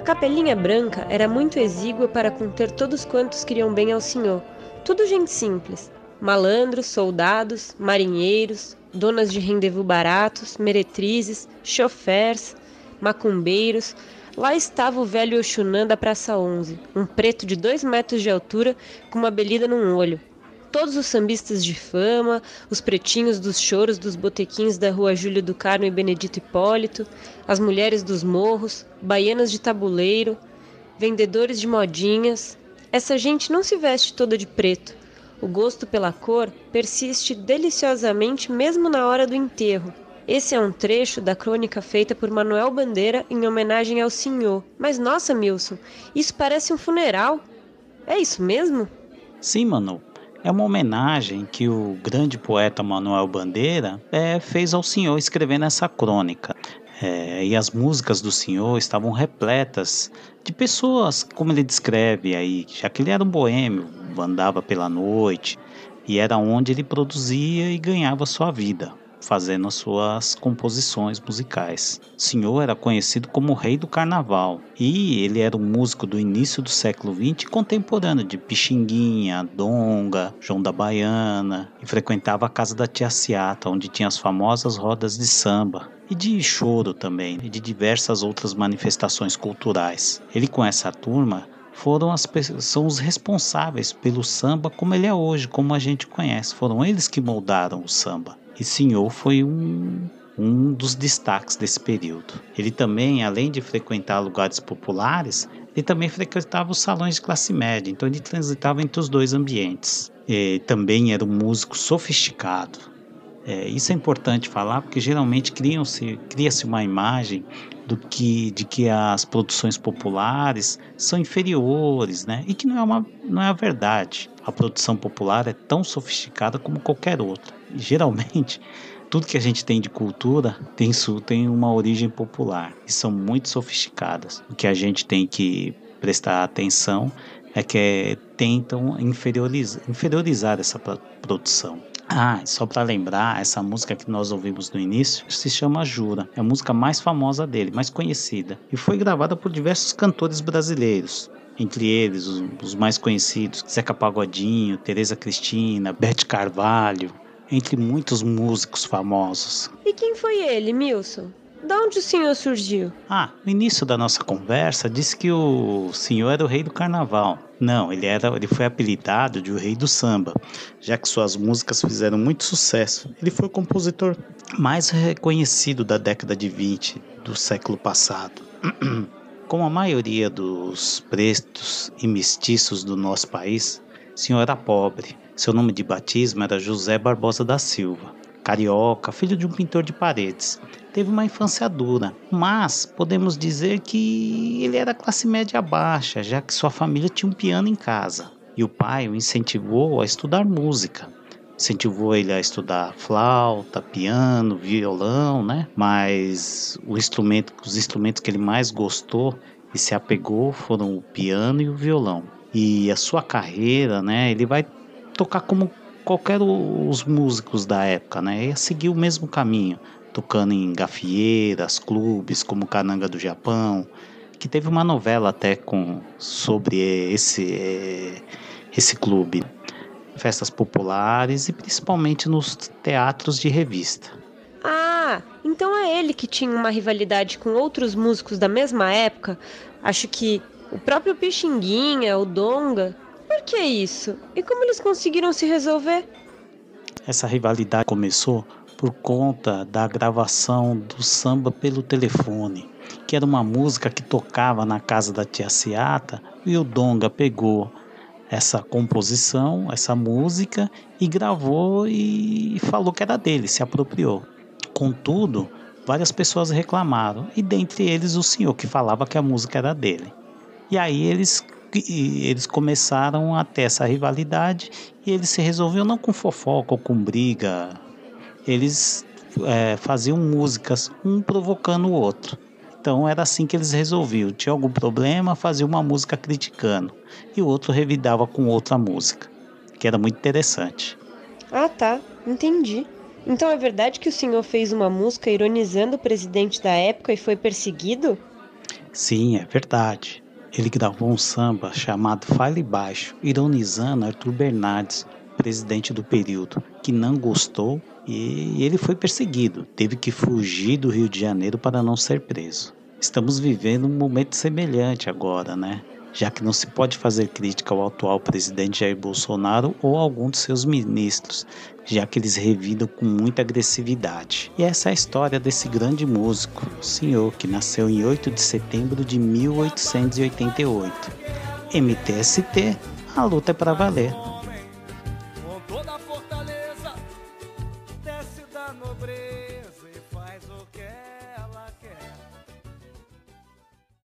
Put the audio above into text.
A capelinha branca era muito exígua para conter todos quantos queriam bem ao senhor. Tudo gente simples. Malandros, soldados, marinheiros, donas de rendezvous baratos, meretrizes, chofés, macumbeiros. Lá estava o velho Oxunã da Praça 11, um preto de dois metros de altura com uma belida num olho. Todos os sambistas de fama, os pretinhos dos choros dos botequins da rua Júlio do Carmo e Benedito Hipólito, as mulheres dos morros, baianas de tabuleiro, vendedores de modinhas. Essa gente não se veste toda de preto. O gosto pela cor persiste deliciosamente mesmo na hora do enterro. Esse é um trecho da crônica feita por Manuel Bandeira em homenagem ao senhor. Mas nossa, Milson, isso parece um funeral. É isso mesmo? Sim, Manu. É uma homenagem que o grande poeta Manuel Bandeira é, fez ao senhor escrevendo essa crônica. É, e as músicas do senhor estavam repletas de pessoas, como ele descreve aí, já que ele era um boêmio, andava pela noite, e era onde ele produzia e ganhava sua vida fazendo as suas composições musicais. O senhor era conhecido como o rei do carnaval e ele era um músico do início do século XX contemporâneo de Pixinguinha, Donga, João da Baiana e frequentava a casa da tia Ciata, onde tinha as famosas rodas de samba e de choro também, e de diversas outras manifestações culturais. Ele com essa turma foram as são os responsáveis pelo samba como ele é hoje, como a gente conhece. Foram eles que moldaram o samba. E Senhor foi um, um dos destaques desse período. Ele também, além de frequentar lugares populares, ele também frequentava os salões de classe média, então ele transitava entre os dois ambientes. E também era um músico sofisticado. É, isso é importante falar porque geralmente criam-se, cria-se uma imagem do que, de que as produções populares são inferiores, né? E que não é, uma, não é a verdade. A produção popular é tão sofisticada como qualquer outra geralmente tudo que a gente tem de cultura tem, tem uma origem popular e são muito sofisticadas. O que a gente tem que prestar atenção é que é, tentam inferiorizar, inferiorizar essa produção. Ah, só para lembrar, essa música que nós ouvimos no início se chama Jura. É a música mais famosa dele, mais conhecida, e foi gravada por diversos cantores brasileiros. Entre eles, os, mais conhecidos, Zeca Pagodinho, Tereza Cristina, Bete Carvalho, entre muitos músicos famosos. E quem foi ele, Milson? De onde o senhor surgiu? Ah, no início da nossa conversa disse que o senhor era o rei do carnaval. Não, ele era, ele foi apelidado de o rei do samba, já que suas músicas fizeram muito sucesso. Ele foi o compositor mais reconhecido da década de 20 do século passado. Como a maioria dos pretos e mestiços do nosso país, o senhor era pobre. Seu nome de batismo era José Barbosa da Silva. Carioca, filho de um pintor de paredes. Teve uma infância dura, mas podemos dizer que ele era classe média baixa, já que sua família tinha um piano em casa. E o pai o incentivou a estudar música. Incentivou ele a estudar flauta, piano, violão, né? Mas o instrumento, os instrumentos que ele mais gostou e se apegou foram o piano e o violão. E a sua carreira, né? Ele vai tocar como qualquer os músicos da época, né? Ia seguir o mesmo caminho, tocando em gafieiras, clubes como Cananga do Japão, que teve uma novela até com sobre esse esse clube, festas populares e principalmente nos teatros de revista. Ah, então é ele que tinha uma rivalidade com outros músicos da mesma época. Acho que o próprio Pixinguinha, o Donga, por que isso? E como eles conseguiram se resolver? Essa rivalidade começou por conta da gravação do samba pelo telefone, que era uma música que tocava na casa da tia Ciata, e o Donga pegou essa composição, essa música e gravou e falou que era dele, se apropriou. Contudo, várias pessoas reclamaram, e dentre eles o senhor que falava que a música era dele. E aí eles eles começaram a ter essa rivalidade e eles se resolviam não com fofoca ou com briga, eles é, faziam músicas, um provocando o outro. Então era assim que eles resolviam. Tinha algum problema, fazia uma música criticando e o outro revidava com outra música, que era muito interessante. Ah, tá, entendi. Então é verdade que o senhor fez uma música ironizando o presidente da época e foi perseguido? Sim, é verdade. Ele gravou um samba chamado Fale Baixo, ironizando Arthur Bernardes, presidente do período, que não gostou e ele foi perseguido. Teve que fugir do Rio de Janeiro para não ser preso. Estamos vivendo um momento semelhante agora, né? Já que não se pode fazer crítica ao atual presidente Jair Bolsonaro ou algum de seus ministros, já que eles revidam com muita agressividade. E essa é a história desse grande músico, o senhor que nasceu em 8 de setembro de 1888. MTST, a luta é para valer.